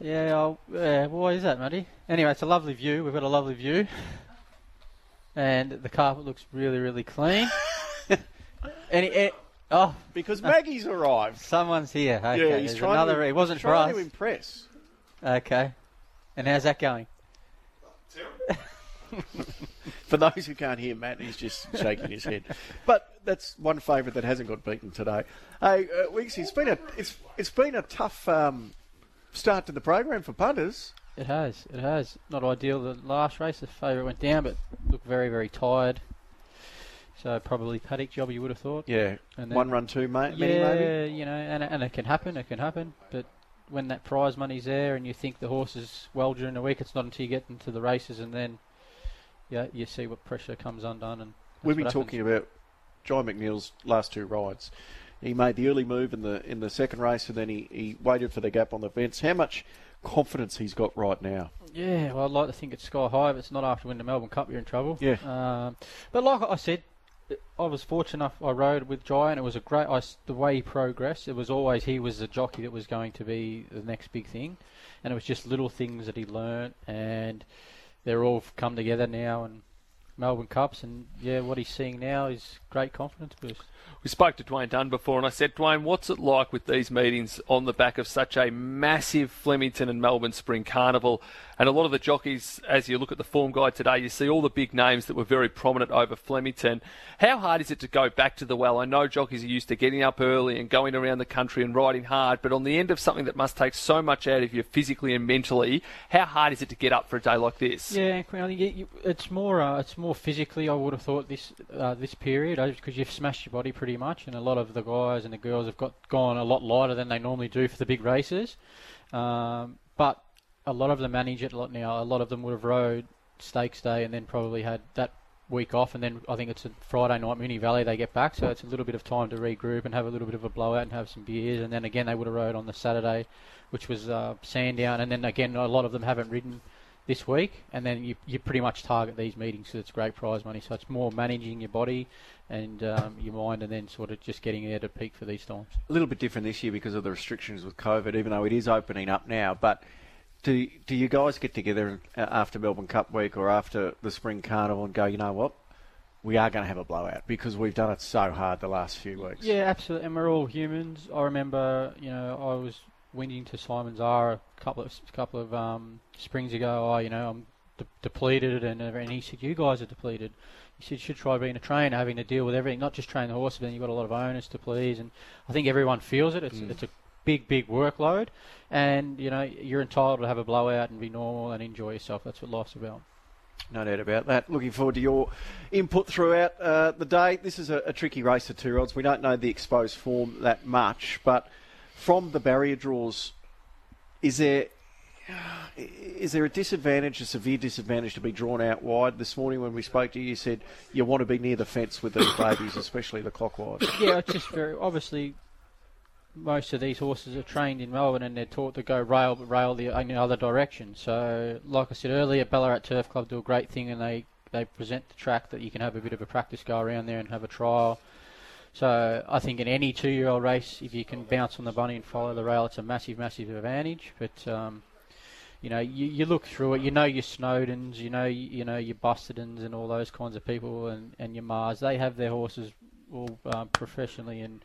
Yeah, I'll, yeah. Why is that, Matty? Anyway, it's a lovely view. We've got a lovely view, and the carpet looks really, really clean. any, any, oh, Because Maggie's arrived. someone's here. Okay, yeah, he's there's trying another. to, it wasn't for trying us. to impress. Okay, and how's that going? For those who can't hear Matt, he's just shaking his head. But that's one favourite that hasn't got beaten today. Hey, uh, Weeks, it's been a it's it's been a tough um, start to the program for punters. It has. It has. Not ideal. The last race, the favourite went down, but looked very, very tired. So probably paddock job, you would have thought. Yeah, And then- one run two, ma- many yeah, maybe. you know, and, and it can happen. It can happen. But when that prize money's there, and you think the horse is well during the week, it's not until you get into the races, and then yeah, you see what pressure comes undone. And We've been talking about John McNeil's last two rides. He made the early move in the in the second race, and then he, he waited for the gap on the fence. How much confidence he's got right now? Yeah, well, I'd like to think it's sky high. If it's not after winning the Melbourne Cup, you're in trouble. Yeah. Um, but like I said, I was fortunate enough. I rode with Jye, and It was a great. I the way he progressed, it was always he was the jockey that was going to be the next big thing, and it was just little things that he learnt, and they're all come together now and Melbourne Cups, and yeah, what he's seeing now is great confidence boost. We spoke to Dwayne Dunn before, and I said, Dwayne, what's it like with these meetings on the back of such a massive Flemington and Melbourne Spring Carnival? And a lot of the jockeys, as you look at the form guide today, you see all the big names that were very prominent over Flemington. How hard is it to go back to the well? I know jockeys are used to getting up early and going around the country and riding hard, but on the end of something that must take so much out of you physically and mentally, how hard is it to get up for a day like this? Yeah, I think it's more uh, it's more physically. I would have thought this uh, this period because you've smashed your body pretty much, and a lot of the guys and the girls have got gone a lot lighter than they normally do for the big races. Um, but a lot of them manage it a lot now. A lot of them would have rode Stakes Day and then probably had that week off, and then I think it's a Friday night Moonee Valley they get back, so it's a little bit of time to regroup and have a little bit of a blowout and have some beers, and then again they would have rode on the Saturday, which was uh, Sandown, and then again a lot of them haven't ridden this week, and then you you pretty much target these meetings, so it's great prize money. So it's more managing your body and um, your mind, and then sort of just getting there to peak for these times. A little bit different this year because of the restrictions with COVID, even though it is opening up now. But do do you guys get together after Melbourne Cup week or after the Spring Carnival and go, you know what? We are going to have a blowout because we've done it so hard the last few weeks. Yeah, absolutely. And we're all humans. I remember, you know, I was whinging to Simon Zahra a couple of couple of um, springs ago. Oh, you know, I'm de- depleted, and and he said, "You guys are depleted." He said, "You should try being a trainer, having to deal with everything, not just train the horses, but then you've got a lot of owners to please." And I think everyone feels it. It's it's a big, big workload, and you know, you're entitled to have a blowout and be normal and enjoy yourself. That's what life's about. No doubt about that. Looking forward to your input throughout uh, the day. This is a, a tricky race of two rods. We don't know the exposed form that much, but from the barrier draws, is there is there a disadvantage, a severe disadvantage, to be drawn out wide? This morning when we spoke to you, you said you want to be near the fence with these babies, especially the clockwise. yeah, it's just very obviously. Most of these horses are trained in Melbourne and they're taught to go rail, but rail the other direction. So, like I said earlier, Ballarat Turf Club do a great thing and they, they present the track that you can have a bit of a practice go around there and have a trial. So, I think in any two-year-old race, if you can bounce on the bunny and follow the rail, it's a massive, massive advantage. But um, you know, you, you look through it. You know your Snowdens, you know you know your Busuttins and all those kinds of people, and, and your Mars. They have their horses all um, professionally and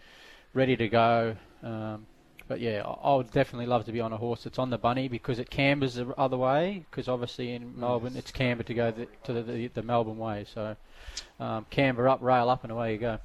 ready to go. Um, but yeah, I, I would definitely love to be on a horse that's on the bunny because it cambers the other way. Because obviously in Melbourne, it's camber to go the, to the, the, the Melbourne way. So um, camber up, rail up, and away you go.